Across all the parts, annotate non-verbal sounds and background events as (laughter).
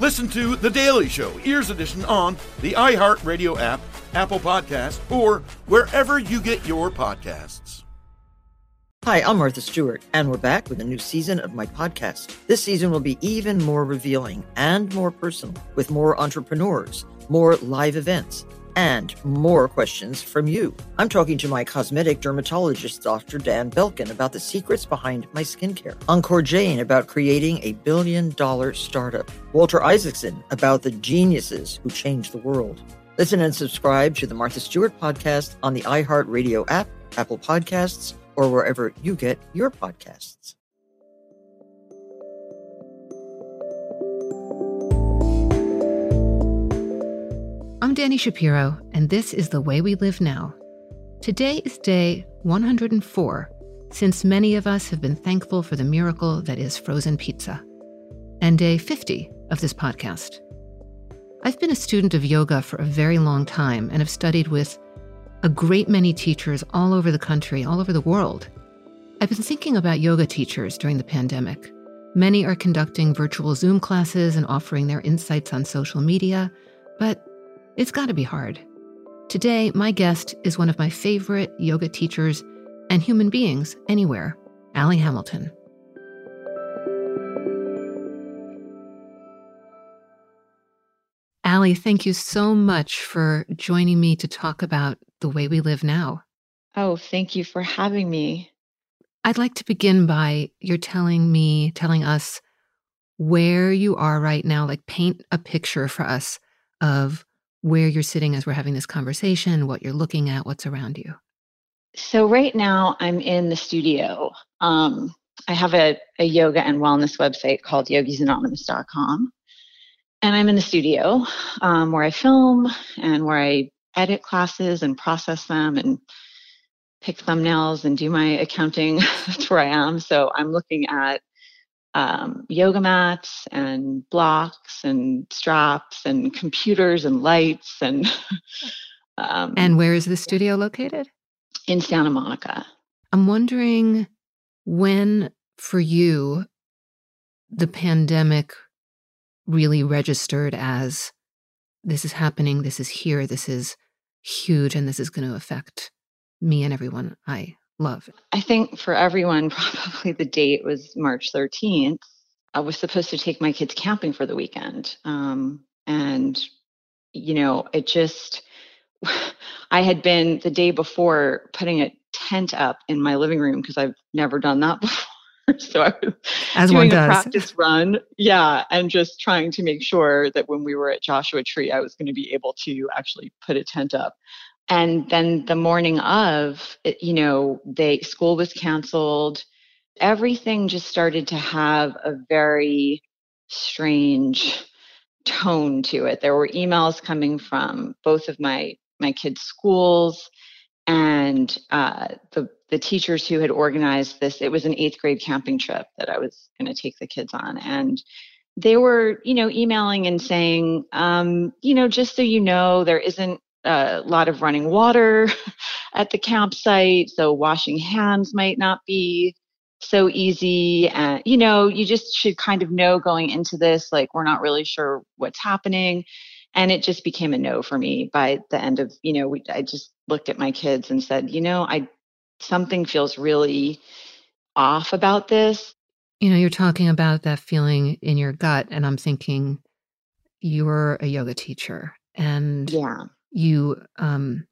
Listen to The Daily Show Ears Edition on the iHeartRadio app, Apple Podcast, or wherever you get your podcasts. Hi, I'm Martha Stewart, and we're back with a new season of my podcast. This season will be even more revealing and more personal, with more entrepreneurs, more live events, and more questions from you. I'm talking to my cosmetic dermatologist, Dr. Dan Belkin, about the secrets behind my skincare. Ankur Jain about creating a billion dollar startup. Walter Isaacson about the geniuses who changed the world. Listen and subscribe to the Martha Stewart podcast on the iHeartRadio app, Apple Podcasts, or wherever you get your podcasts. I'm Dani Shapiro, and this is The Way We Live Now. Today is day 104, since many of us have been thankful for the miracle that is frozen pizza, and day 50 of this podcast. I've been a student of yoga for a very long time and have studied with a great many teachers all over the country, all over the world. I've been thinking about yoga teachers during the pandemic. Many are conducting virtual Zoom classes and offering their insights on social media, but it's got to be hard. Today, my guest is one of my favorite yoga teachers and human beings anywhere, Ally Hamilton. Ally, thank you so much for joining me to talk about the way we live now. Oh, thank you for having me. I'd like to begin by you're telling me, telling us where you are right now, like paint a picture for us of where you're sitting as we're having this conversation, what you're looking at, what's around you. So, right now, I'm in the studio. Um, I have a, a yoga and wellness website called yogisanonymous.com. And I'm in the studio um, where I film and where I edit classes and process them and pick thumbnails and do my accounting. (laughs) That's where I am. So I'm looking at um, yoga mats and blocks and straps and computers and lights and. (laughs) um, and where is the studio located? In Santa Monica. I'm wondering when, for you, the pandemic really registered as this is happening, this is here, this is huge, and this is going to affect me and everyone I love. I think for everyone, (laughs) probably the date was March 13th. I was supposed to take my kids camping for the weekend. Um, and, you know, it just, (laughs) I had been the day before putting a tent up in my living room because I've never done that (laughs) before. so I was As doing one does. a practice run, yeah, and just trying to make sure that when we were at Joshua Tree, I was going to be able to actually put a tent up. And then the morning of, you know, they school was canceled. Everything just started to have a very strange tone to it. There were emails coming from both of my my kids' schools and uh, the the teachers who had organized this it was an eighth grade camping trip that i was going to take the kids on and they were you know emailing and saying um, you know just so you know there isn't a lot of running water (laughs) at the campsite so washing hands might not be so easy and you know you just should kind of know going into this like we're not really sure what's happening and it just became a no for me by the end of you know we, i just looked at my kids and said you know i something feels really off about this. You know, you're talking about that feeling in your gut, and I'm thinking you're a yoga teacher and Yeah. You um,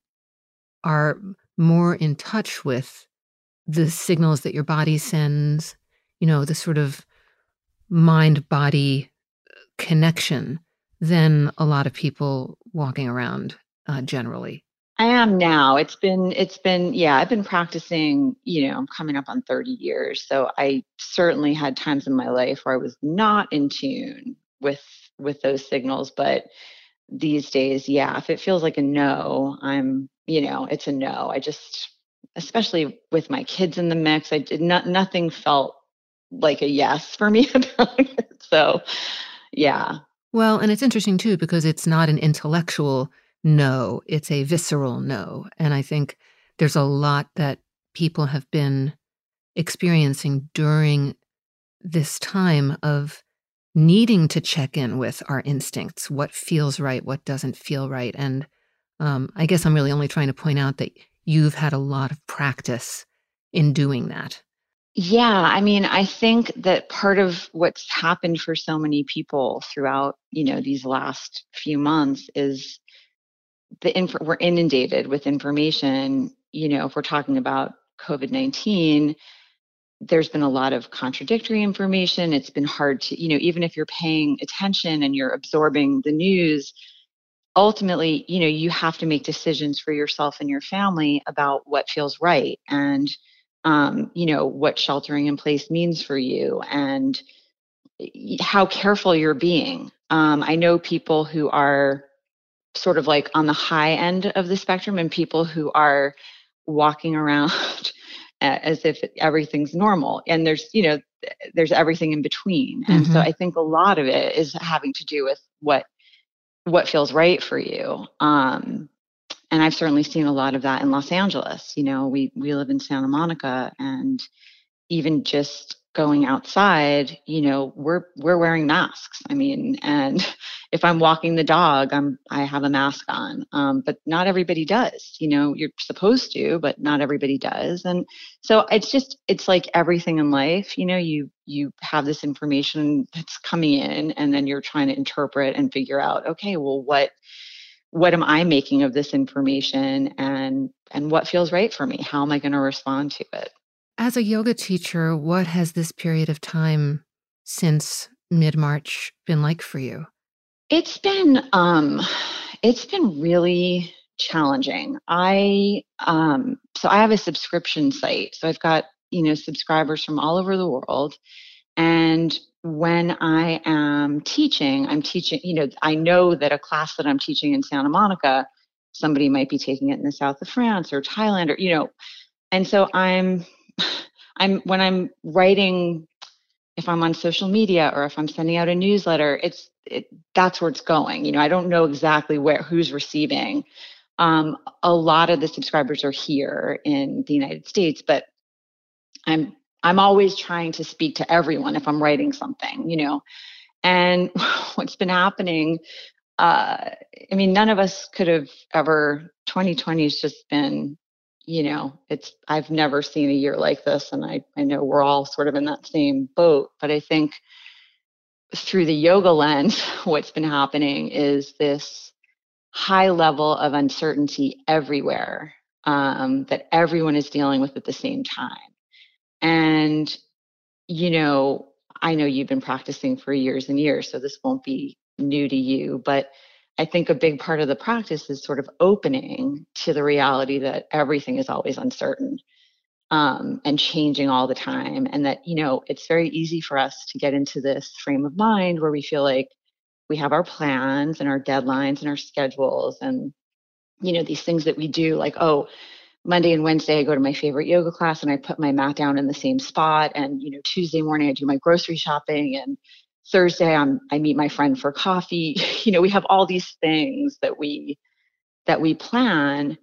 are more in touch with the signals that your body sends, you know, the sort of mind body connection than a lot of people walking around uh, generally. I am now. It's been it's been yeah, I've been practicing, you know, I'm coming up on 30 years. So I certainly had times in my life where I was not in tune with with those signals, but these days, yeah, if it feels like a no, I'm, you know, it's a no. I just especially with my kids in the mix, I did not nothing felt like a yes for me (laughs) about it. So, yeah. Well, and it's interesting too because it's not an intellectual no, it's a visceral no. And I think there's a lot that people have been experiencing during this time of needing to check in with our instincts what feels right, what doesn't feel right. And um, I guess I'm really only trying to point out that you've had a lot of practice in doing that. Yeah, I mean, I think that part of what's happened for so many people throughout, you know, these last few months is the inf- we're inundated with information. You know, if we're talking about COVID nineteen, there's been a lot of contradictory information. It's been hard to, you know, even if you're paying attention and you're absorbing the news, ultimately, you know, you have to make decisions for yourself and your family about what feels right and, um, you know, what sheltering in place means for you and how careful you're being. Um, I know people who are sort of like on the high end of the spectrum and people who are walking (laughs) around as if everything's normal and there's you know there's everything in between and mm-hmm. so i think a lot of it is having to do with what what feels right for you um and i've certainly seen a lot of that in los angeles you know we we live in santa monica and even just going outside, you know, we're we're wearing masks. I mean, and (laughs) if I'm walking the dog, I'm I have a mask on. Um, but not everybody does. You know, you're supposed to, but not everybody does. And so it's just it's like everything in life. You know, you you have this information that's coming in, and then you're trying to interpret and figure out, okay, well, what what am I making of this information, and and what feels right for me? How am I going to respond to it? As a yoga teacher, what has this period of time since mid March been like for you? It's been um it's been really challenging. I um so I have a subscription site. So I've got, you know, subscribers from all over the world and when I am teaching, I'm teaching, you know, I know that a class that I'm teaching in Santa Monica, somebody might be taking it in the south of France or Thailand or, you know, and so I'm (sighs) I'm when I'm writing, if I'm on social media or if I'm sending out a newsletter, it's it, that's where it's going. You know, I don't know exactly where who's receiving. Um, a lot of the subscribers are here in the United States, but I'm I'm always trying to speak to everyone if I'm writing something, you know. And (laughs) what's been happening, uh, I mean, none of us could have ever. 2020 has just been you know, it's I've never seen a year like this, and I I know we're all sort of in that same boat. But I think through the yoga lens, (laughs) what's been happening is this high level of uncertainty everywhere um, that everyone is dealing with at the same time. And, you know, I know you've been practicing for years and years, so this won't be new to you, but I think a big part of the practice is sort of opening to the reality that everything is always uncertain um, and changing all the time. And that, you know, it's very easy for us to get into this frame of mind where we feel like we have our plans and our deadlines and our schedules and, you know, these things that we do like, oh, Monday and Wednesday, I go to my favorite yoga class and I put my mat down in the same spot. And, you know, Tuesday morning, I do my grocery shopping. And, Thursday I'm I meet my friend for coffee. (laughs) You know, we have all these things that we that we plan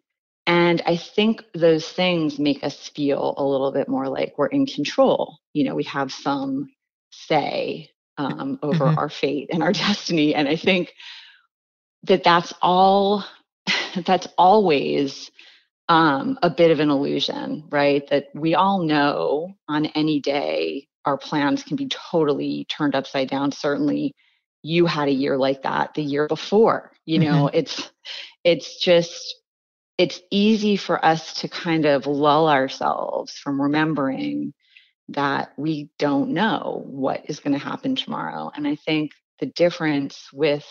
and I think those things make us feel a little bit more like we're in control. You know, we have some say um, over mm-hmm. our fate and our (laughs) destiny. And I think that that's all, (laughs) that's always um, a bit of an illusion, right? That we all know on any day our plans can be totally turned upside down. Certainly, you had a year like that the year before. You know, mm-hmm. it's it's just it's easy for us to kind of lull ourselves from remembering that we don't know what is going to happen tomorrow. And I think the difference with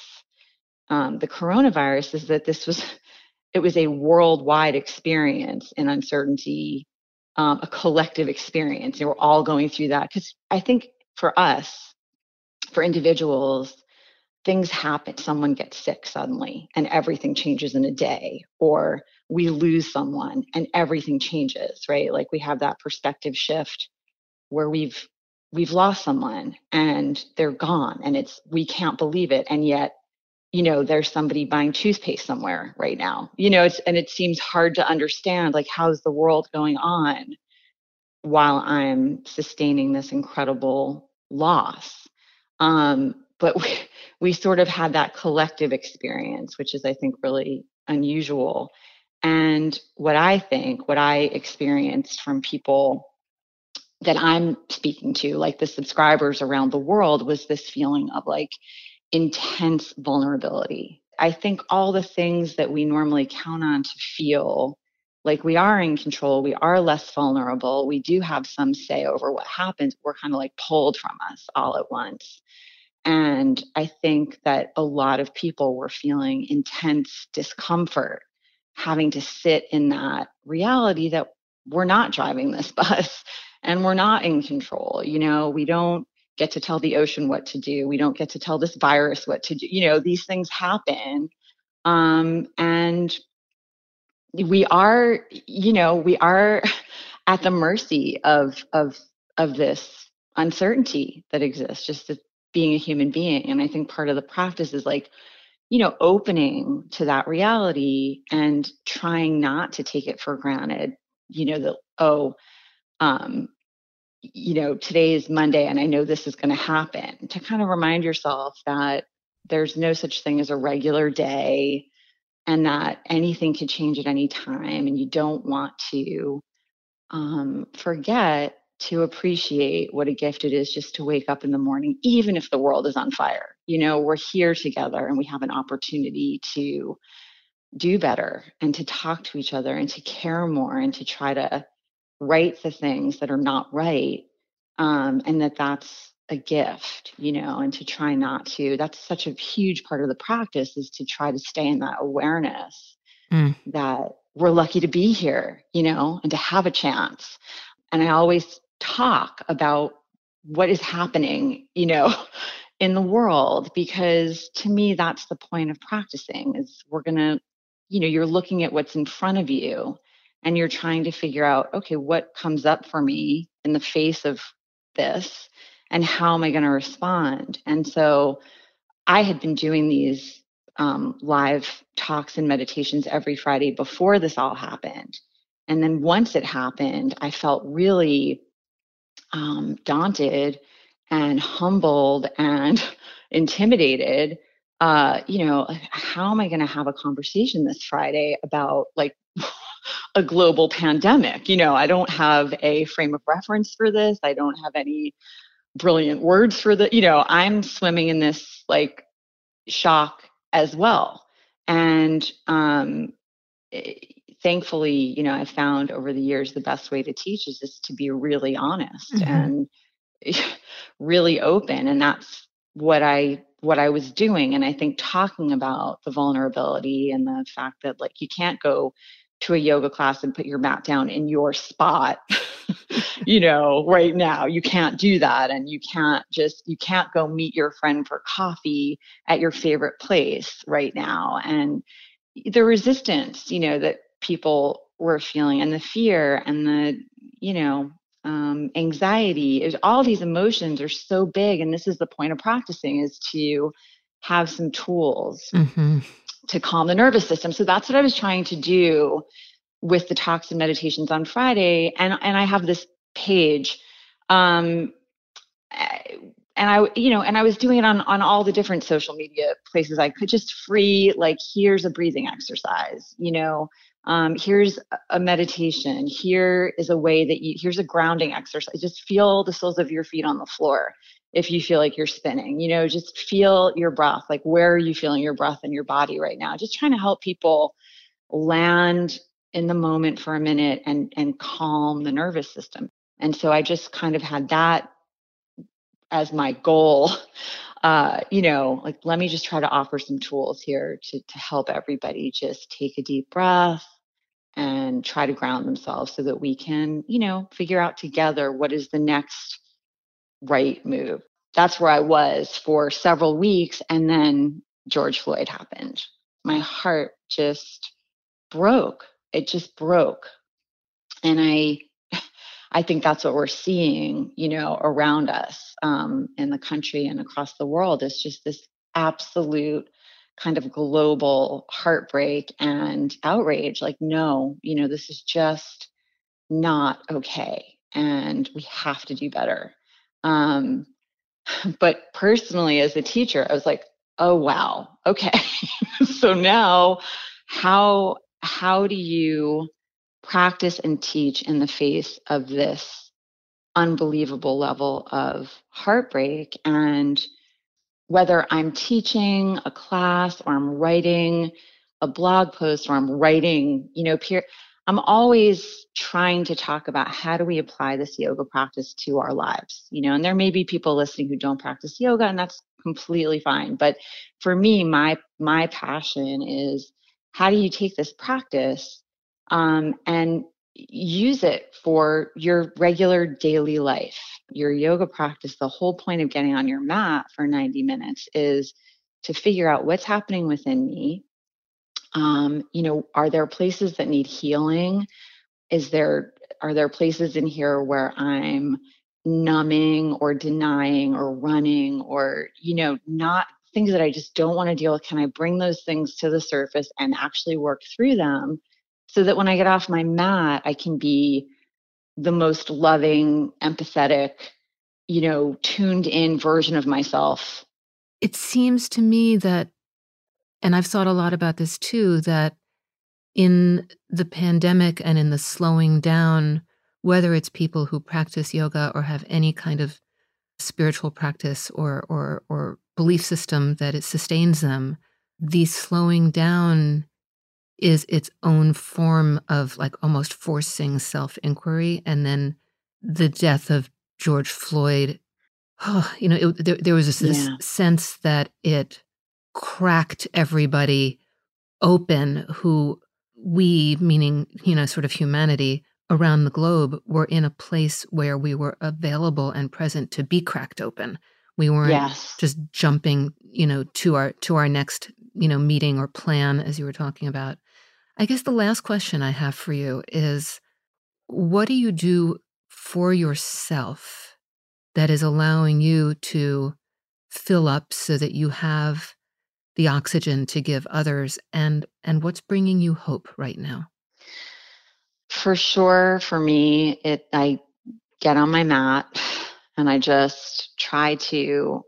um, the coronavirus is that this was it was a worldwide experience in uncertainty, um, a collective experience. And we're all going through that because I think for us, for individuals, things happen. Someone gets sick suddenly and everything changes in a day, or we lose someone and everything changes, right? Like we have that perspective shift where we've we've lost someone and they're gone and it's we can't believe it and yet you know there's somebody buying toothpaste somewhere right now. You know it's and it seems hard to understand like how's the world going on while i'm sustaining this incredible loss? Um but (laughs) we, we sort of had that collective experience which is i think really unusual. And what i think what i experienced from people that I'm speaking to, like the subscribers around the world, was this feeling of like intense vulnerability. I think all the things that we normally count on to feel like we are in control, we are less vulnerable, we do have some say over what happens, we're kind of like pulled from us all at once. And I think that a lot of people were feeling intense discomfort having to sit in that reality that we're not driving this (laughs) bus and we're not in control. You know, we don't get to tell the ocean what to do. We don't get to tell this virus what to do. You know, these things happen. Um, and we are, you know, we are (laughs) at the mercy of of of this uncertainty that exists, just being a human being. And I think part of the practice is like, you know, opening to that reality and trying not to take it for granted. You know, that oh, um, you know, today is Monday and I know this is going to happen, to kind of remind yourself that there's no such thing as a regular day and that anything could change at any time. And you don't want to um, forget to appreciate what a gift it is just to wake up in the morning, even if the world is on fire. You know, we're here together and we have an opportunity to do better and to talk to each other and to care more and to try to right the things that are not right um, and that that's a gift you know and to try not to that's such a huge part of the practice is to try to stay in that awareness mm. that we're lucky to be here you know and to have a chance and i always talk about what is happening you know (laughs) in the world because to me that's the point of practicing is we're going to you know you're looking at what's in front of you and you're trying to figure out okay what comes up for me in the face of this and how am i going to respond? And so i had been doing these um, live talks and meditations every friday before this all happened. And then once it happened i felt really um, daunted and humbled and (laughs) intimidated uh, you know how am i going to have a conversation this friday about like (laughs) a global pandemic. You know, I don't have a frame of reference for this. I don't have any brilliant words for the, you know, I'm swimming in this like shock as well. And um, it, thankfully, you know, I found over the years the best way to teach is just to be really honest mm-hmm. and (laughs) really open. And that's what I what I was doing. And I think talking about the vulnerability and the fact that like you can't go to a yoga class and put your mat down in your spot (laughs) you know right now. You can't do that and you can't just you can't go meet your friend for coffee at your favorite place right now. And the resistance you know that people were feeling and the fear and the you know um, anxiety is all these emotions are so big and this is the point of practicing is to have some tools. Mm-hmm to calm the nervous system. So that's what I was trying to do with the talks and meditations on Friday. And and I have this page. Um, and I, you know, and I was doing it on on all the different social media places I could just free, like, here's a breathing exercise, you know, um, here's a meditation, here is a way that you, here's a grounding exercise. Just feel the soles of your feet on the floor if you feel like you're spinning. You know, just feel your breath. Like, where are you feeling your breath in your body right now? Just trying to help people land in the moment for a minute and and calm the nervous system. And so I just kind of had that as my goal. (laughs) Uh, you know, like let me just try to offer some tools here to to help everybody just take a deep breath and try to ground themselves so that we can, you know, figure out together what is the next right move. That's where I was for several weeks. And then George Floyd happened. My heart just broke. It just broke. And I, I think that's what we're seeing, you know, around us um, in the country and across the world. It's just this absolute kind of global heartbreak and outrage. Like, no, you know, this is just not okay. And we have to do better. Um, but personally, as a teacher, I was like, oh wow, okay. (laughs) so now, how how do you practice and teach in the face of this unbelievable level of heartbreak and whether I'm teaching a class or I'm writing a blog post or I'm writing, you know, peer, I'm always trying to talk about how do we apply this yoga practice to our lives, you know, and there may be people listening who don't practice yoga and that's completely fine. But for me, my my passion is how do you take this practice um, and use it for your regular daily life, your yoga practice. The whole point of getting on your mat for 90 minutes is to figure out what's happening within me um, you know are there places that need healing? Is there are there places in here where i'm numbing or denying or running or you know not things that i just don't want to deal with? Can i bring those things to the surface and actually work through them so that when i get off my mat i can be the most loving empathetic you know tuned in version of myself? It seems to me that and I've thought a lot about this too that in the pandemic and in the slowing down, whether it's people who practice yoga or have any kind of spiritual practice or or or belief system that it sustains them, the slowing down is its own form of like almost forcing self-inquiry and then the death of George Floyd oh, (sighs) you know it, there, there was this, this yeah. sense that it cracked everybody open who we, meaning, you know, sort of humanity around the globe, were in a place where we were available and present to be cracked open. We weren't yes. just jumping, you know, to our to our next, you know, meeting or plan as you were talking about. I guess the last question I have for you is what do you do for yourself that is allowing you to fill up so that you have the oxygen to give others and and what's bringing you hope right now? For sure for me it i get on my mat and i just try to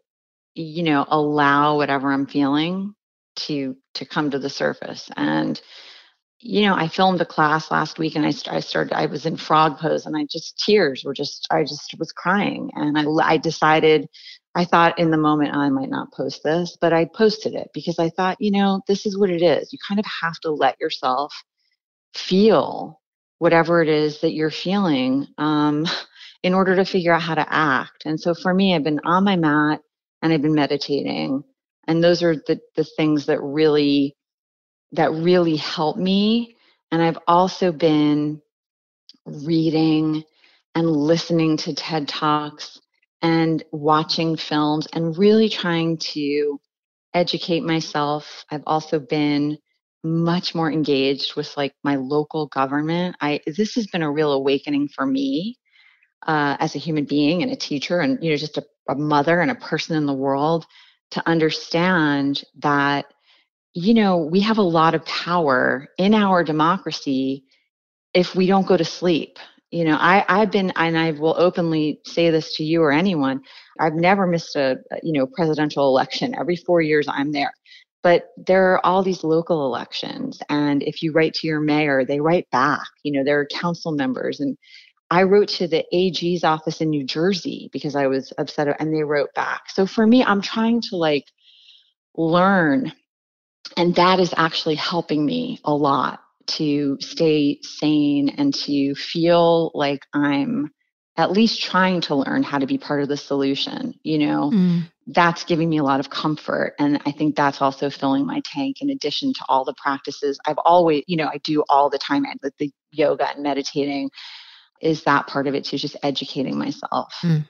you know allow whatever i'm feeling to to come to the surface and you know i filmed a class last week and i, I started i was in frog pose and i just tears were just i just was crying and i i decided I thought in the moment oh, I might not post this, but I posted it because I thought, you know, this is what it is. You kind of have to let yourself feel whatever it is that you're feeling um, (laughs) in order to figure out how to act. And so for me, I've been on my mat and I've been meditating, and those are the the things that really that really help me. And I've also been reading and listening to TED Talks and watching films and really trying to educate myself. I've also been much more engaged with like my local government. I this has been a real awakening for me uh, as a human being and a teacher, and you know, just a, a mother and a person in the world to understand that you know we have a lot of power in our democracy if we don't go to sleep you know i i've been and i will openly say this to you or anyone i've never missed a you know presidential election every 4 years i'm there but there are all these local elections and if you write to your mayor they write back you know there are council members and I wrote to the AG's office in New Jersey because I was upset and they wrote back. So for me, I'm trying to like learn. And that is actually helping me a lot to stay sane and to feel like I'm at least trying to learn how to be part of the solution. You know, mm. that's giving me a lot of comfort. And I think that's also filling my tank in addition to all the practices I've always, you know, I do all the time, like the yoga and meditating is that part of it too, just educating myself. Mm,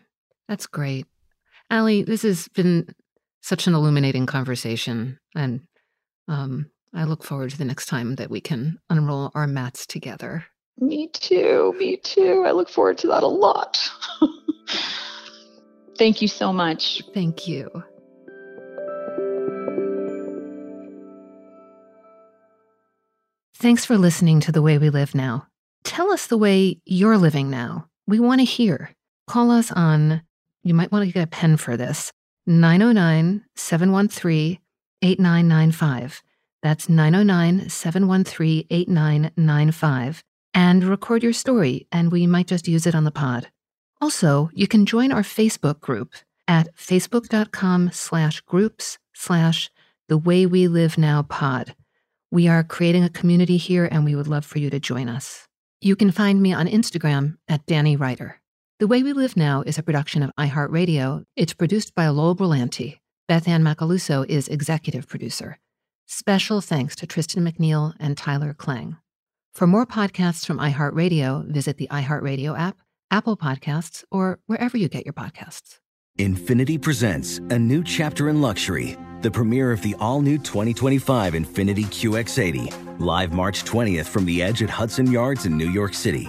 that's great. Ally, this has been such an illuminating conversation. And um, I look forward to the next time that we can unroll our mats together. Me too. Me too. I look forward to that a lot. (laughs) Thank you so much. Thank you. Thanks for listening to The Way We Live Now. Tell us the way you're living now. We want to hear. Call us on, you might want to get a pen for this, 909 713 8995. That's 909 713 8995. And record your story, and we might just use it on the pod. Also, you can join our Facebook group at facebook.com slash groups slash the way we live now pod. We are creating a community here, and we would love for you to join us. You can find me on Instagram at Danny Ryder. The Way We Live Now is a production of iHeartRadio. It's produced by Lowell Brillante. Beth Ann Macaluso is executive producer. Special thanks to Tristan McNeil and Tyler Klang. For more podcasts from iHeartRadio, visit the iHeartRadio app, Apple Podcasts, or wherever you get your podcasts. Infiniti presents a new chapter in luxury, the premiere of the all new 2025 Infiniti QX80 Live March 20th from the edge at Hudson Yards in New York City,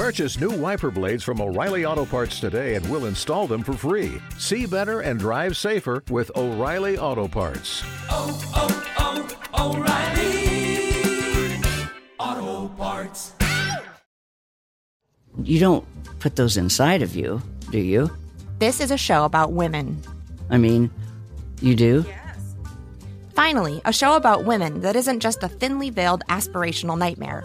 Purchase new wiper blades from O'Reilly Auto Parts today and we'll install them for free. See better and drive safer with O'Reilly Auto Parts. Oh, oh, oh, O'Reilly Auto Parts. You don't put those inside of you, do you? This is a show about women. I mean, you do? Yes. Finally, a show about women that isn't just a thinly veiled aspirational nightmare.